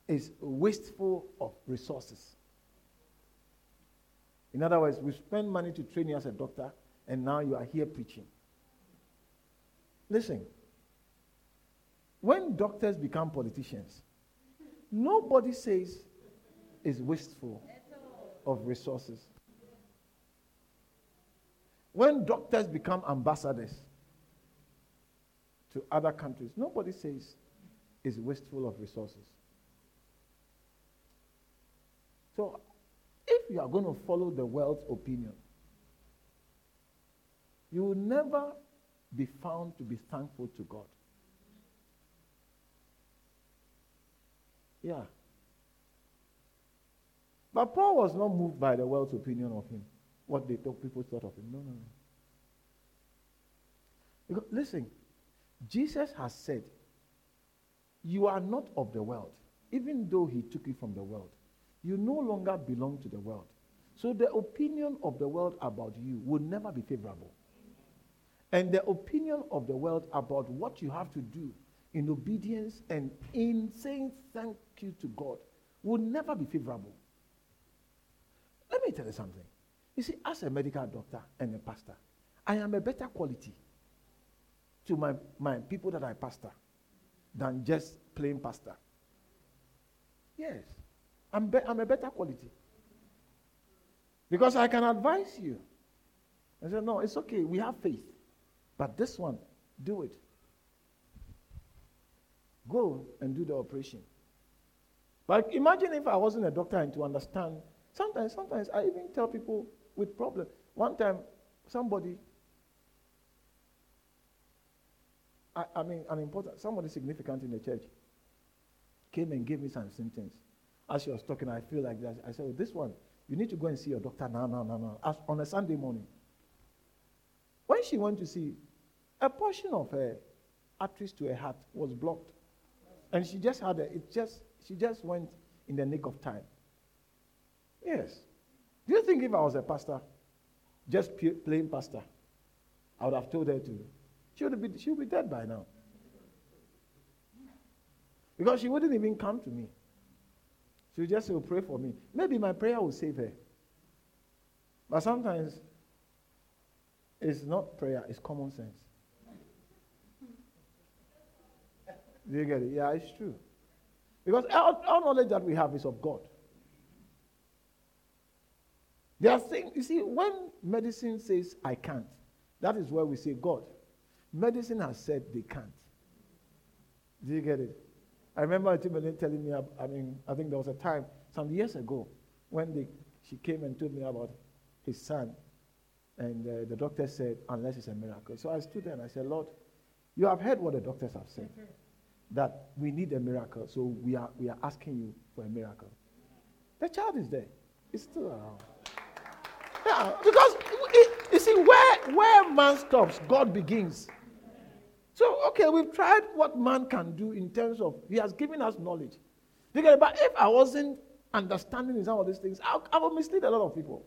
A: is wasteful of resources. In other words, we spend money to train you as a doctor, and now you are here preaching. Listen, when doctors become politicians, nobody says it's wasteful of resources. When doctors become ambassadors to other countries, nobody says it's wasteful of resources. So, if you are going to follow the world's opinion, you will never be found to be thankful to God. Yeah. But Paul was not moved by the world's opinion of him, what they thought people thought of him. No, no, no. Because, listen, Jesus has said, You are not of the world, even though he took you from the world. You no longer belong to the world. So the opinion of the world about you will never be favorable. And the opinion of the world about what you have to do in obedience and in saying thank you to God will never be favorable. Let me tell you something. You see, as a medical doctor and a pastor, I am a better quality to my, my people that I pastor than just plain pastor. Yes, I'm, be- I'm a better quality. Because I can advise you. I said, no, it's okay. We have faith. But this one, do it. Go and do the operation. But imagine if I wasn't a doctor and to understand. Sometimes, sometimes I even tell people with problem. One time, somebody, I, I mean, an important, somebody significant in the church came and gave me some symptoms. As she was talking, I feel like that. I said, oh, this one, you need to go and see your doctor now, now, now, now, as on a Sunday morning. When she went to see, a portion of her arteries to her heart was blocked. And she just had a, it just, she just went in the nick of time. Yes. Do you think if I was a pastor, just plain pastor, I would have told her to, she would be, she would be dead by now. Because she wouldn't even come to me. She would just say, oh, pray for me. Maybe my prayer will save her. But sometimes it's not prayer, it's common sense. Do you get it? Yeah, it's true. Because our, our knowledge that we have is of God. There are things, you see, when medicine says, I can't, that is where we say, God, medicine has said they can't. Do you get it? I remember Timberlake telling me, I mean, I think there was a time some years ago when they, she came and told me about his son. And uh, the doctor said, unless it's a miracle. So I stood there and I said, Lord, you have heard what the doctors have said that we need a miracle. So we are, we are asking you for a miracle. The child is there. It's still around. Yeah, because it, you see, where, where man stops, God begins. So, okay, we've tried what man can do in terms of, he has given us knowledge. But if I wasn't understanding some of these things, I, I would mislead a lot of people.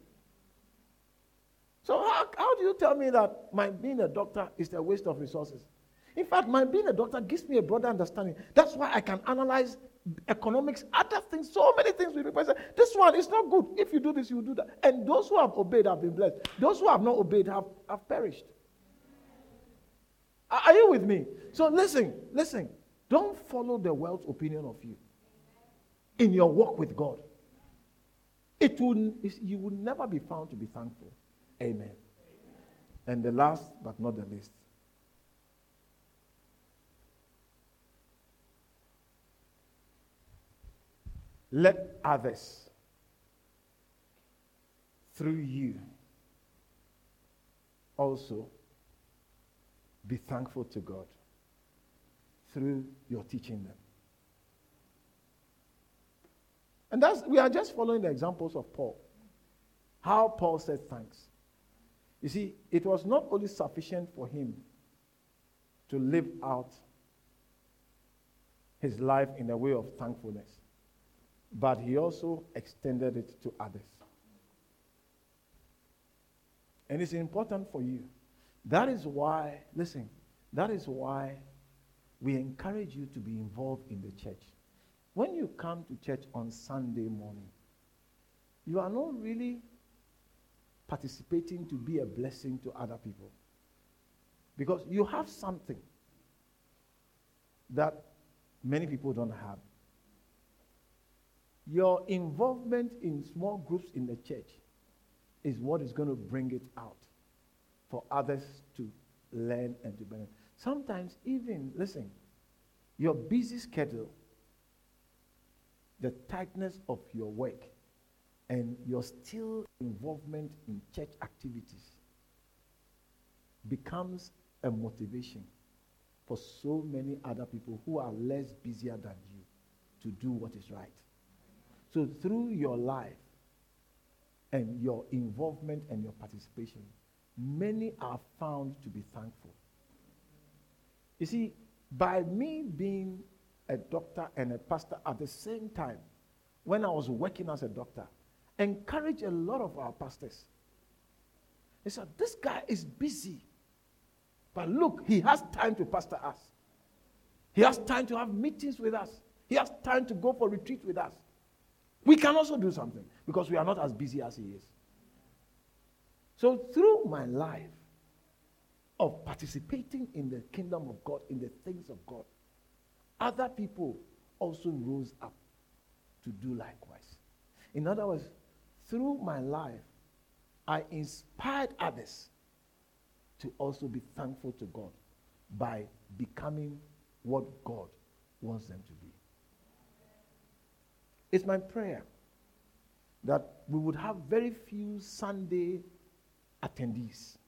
A: So, how, how do you tell me that my being a doctor is a waste of resources? In fact, my being a doctor gives me a broader understanding. That's why I can analyze economics, other things, so many things with people. This one is not good. If you do this, you do that. And those who have obeyed have been blessed. Those who have not obeyed have, have perished. Are you with me? So listen, listen. Don't follow the world's opinion of you in your walk with God. It will, you will never be found to be thankful. Amen. And the last but not the least, Let others, through you, also be thankful to God through your teaching them. And that's we are just following the examples of Paul. How Paul said thanks. You see, it was not only sufficient for him to live out his life in a way of thankfulness but he also extended it to others. And it's important for you. That is why, listen, that is why we encourage you to be involved in the church. When you come to church on Sunday morning, you are not really participating to be a blessing to other people. Because you have something that many people don't have. Your involvement in small groups in the church is what is going to bring it out for others to learn and to benefit. Sometimes, even, listen, your busy schedule, the tightness of your work, and your still involvement in church activities becomes a motivation for so many other people who are less busier than you to do what is right. So through your life and your involvement and your participation, many are found to be thankful. You see, by me being a doctor and a pastor at the same time, when I was working as a doctor, encourage a lot of our pastors. They said, This guy is busy. But look, he has time to pastor us. He has time to have meetings with us. He has time to go for retreat with us. We can also do something because we are not as busy as he is. So, through my life of participating in the kingdom of God, in the things of God, other people also rose up to do likewise. In other words, through my life, I inspired others to also be thankful to God by becoming what God wants them to be. It's my prayer that we would have very few Sunday attendees.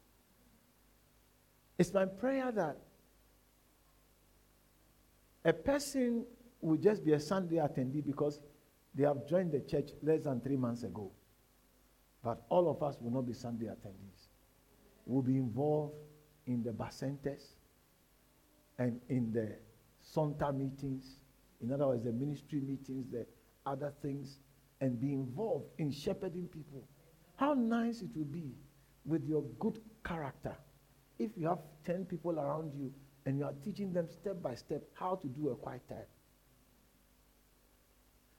A: It's my prayer that a person will just be a Sunday attendee because they have joined the church less than three months ago. But all of us will not be Sunday attendees. We'll be involved in the bacentas and in the Sonta meetings. In other words, the ministry meetings, the other things, and be involved in shepherding people. How nice it will be with your good character if you have 10 people around you and you are teaching them step by step how to do a quiet time.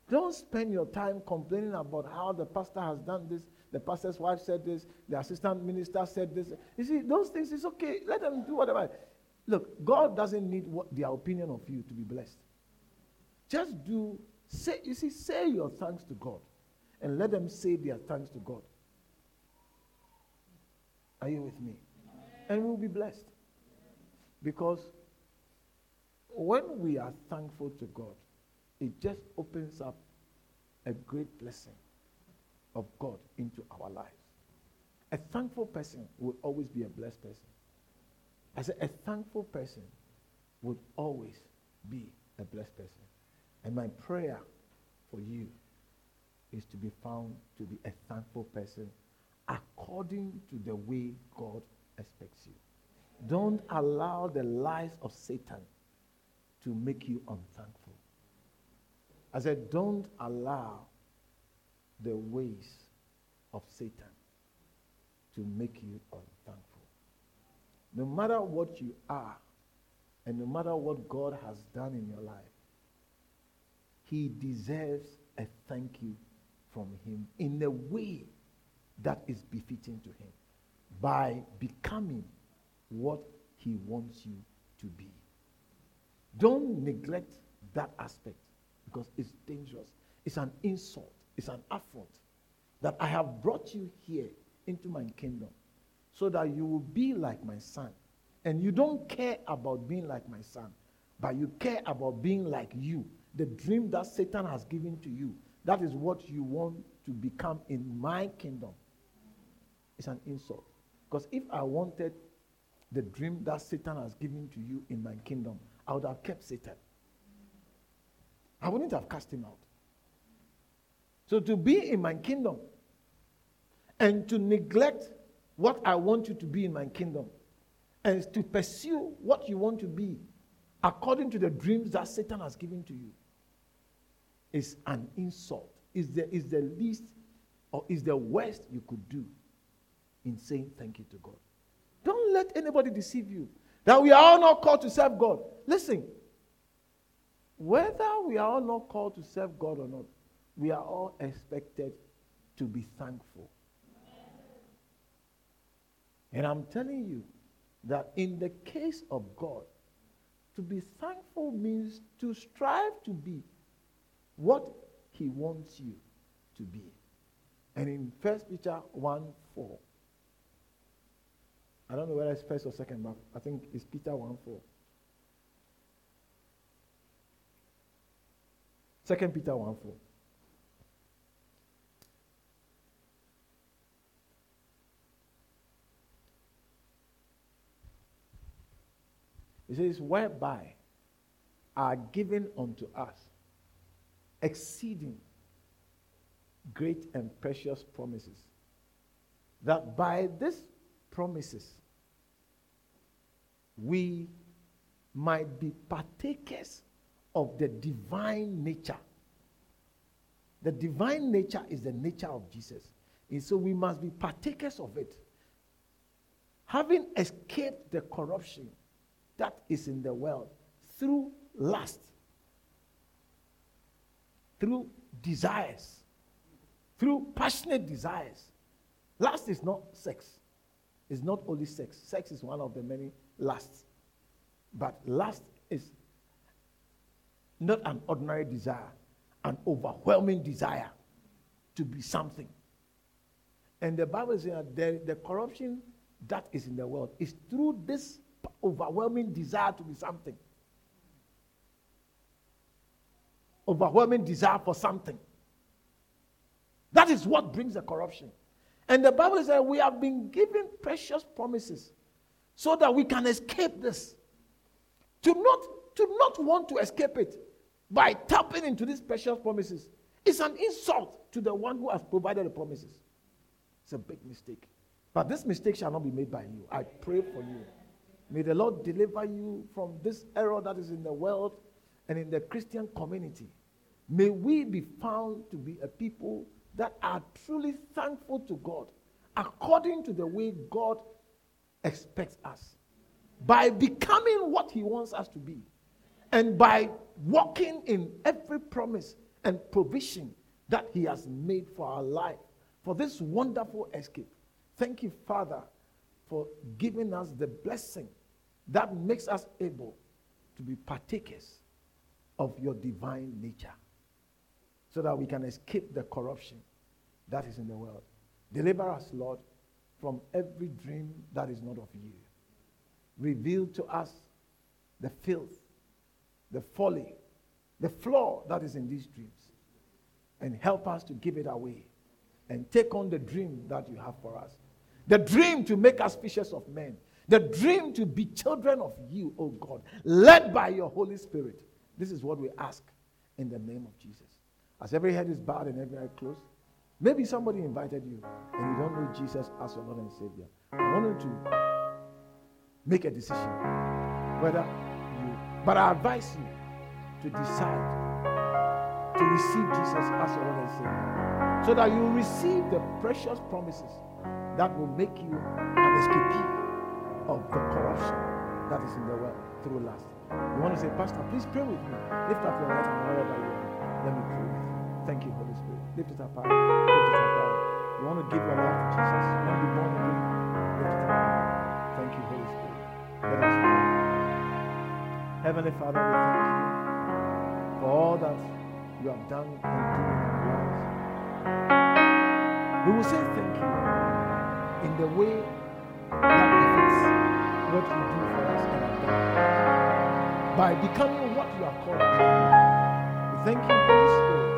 A: Don't spend your time complaining about how the pastor has done this, the pastor's wife said this, the assistant minister said this. You see, those things is okay. Let them do whatever. Look, God doesn't need what, their opinion of you to be blessed. Just do, say, you see, say your thanks to God and let them say their thanks to God. Are you with me? And we'll be blessed. Because when we are thankful to God, it just opens up a great blessing of God into our lives. A thankful person will always be a blessed person. I said, a thankful person would always be a blessed person. And my prayer for you is to be found to be a thankful person according to the way God expects you. Don't allow the lies of Satan to make you unthankful. I said, don't allow the ways of Satan to make you unthankful. No matter what you are, and no matter what God has done in your life, he deserves a thank you from him in a way that is befitting to him by becoming what he wants you to be. Don't neglect that aspect because it's dangerous. It's an insult. It's an affront that I have brought you here into my kingdom so that you will be like my son. And you don't care about being like my son, but you care about being like you. The dream that Satan has given to you, that is what you want to become in my kingdom. It's an insult. Because if I wanted the dream that Satan has given to you in my kingdom, I would have kept Satan. I wouldn't have cast him out. So to be in my kingdom and to neglect what I want you to be in my kingdom and to pursue what you want to be according to the dreams that Satan has given to you is an insult. Is the, is the least or is the worst you could do in saying thank you to God. Don't let anybody deceive you that we are all not called to serve God. Listen, whether we are all not called to serve God or not, we are all expected to be thankful. And I'm telling you that in the case of God, to be thankful means to strive to be what he wants you to be. And in First Peter 1 4, I don't know whether it's first or second, but I think it's Peter 1 4. Second Peter 1 4. It says, whereby are given unto us exceeding great and precious promises, that by these promises we might be partakers of the divine nature. The divine nature is the nature of Jesus. And so we must be partakers of it. Having escaped the corruption that is in the world through lust, through desires, through passionate desires. Lust is not sex. It's not only sex. Sex is one of the many lusts. But lust is not an ordinary desire, an overwhelming desire to be something. And the Bible says that the, the corruption that is in the world is through this overwhelming desire to be something. Overwhelming desire for something. That is what brings the corruption. And the Bible says we have been given precious promises so that we can escape this. To not, to not want to escape it by tapping into these precious promises is an insult to the one who has provided the promises. It's a big mistake. But this mistake shall not be made by you. I pray for you. May the Lord deliver you from this error that is in the world and in the Christian community. May we be found to be a people that are truly thankful to God according to the way God expects us. By becoming what He wants us to be, and by walking in every promise and provision that He has made for our life, for this wonderful escape. Thank you, Father, for giving us the blessing that makes us able to be partakers of your divine nature so that we can escape the corruption that is in the world. Deliver us, Lord, from every dream that is not of you. Reveal to us the filth, the folly, the flaw that is in these dreams. And help us to give it away and take on the dream that you have for us. The dream to make us fishers of men. The dream to be children of you, O oh God, led by your Holy Spirit. This is what we ask in the name of Jesus. As every head is bowed and every eye closed, maybe somebody invited you and you don't know Jesus as your Lord and Savior. I want you to make a decision whether you, but I advise you to decide to receive Jesus as your Lord and Savior so that you receive the precious promises that will make you an escapee of the corruption that is in the world through lust. You want to say, Pastor, please pray with me. Lift up your right hand wherever you are. Let me pray with you. Thank you, Holy Spirit. Lift it up high. Lift it up high. You want to give your life to Jesus. You want to be born again. Lift it up high. Thank you, Holy Spirit. Let us pray. Heavenly Father, we thank you for all that you have done and doing in our lives. We will say thank you in the way that befits what you do for us and have done. By becoming what you are called to be. We thank you, Holy Spirit,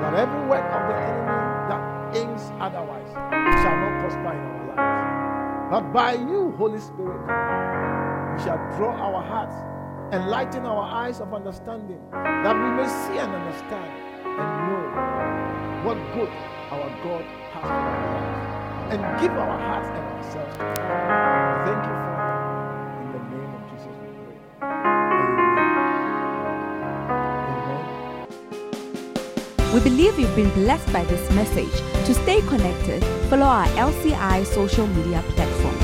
A: that every work of the enemy that aims otherwise shall not prosper in our lives. But by you, Holy Spirit, we shall draw our hearts, enlighten our eyes of understanding, that we may see and understand and know what good our God has for lives and give our hearts and ourselves to you. Thank you,
C: We believe you've been blessed by this message. To stay connected, follow our LCI social media platforms.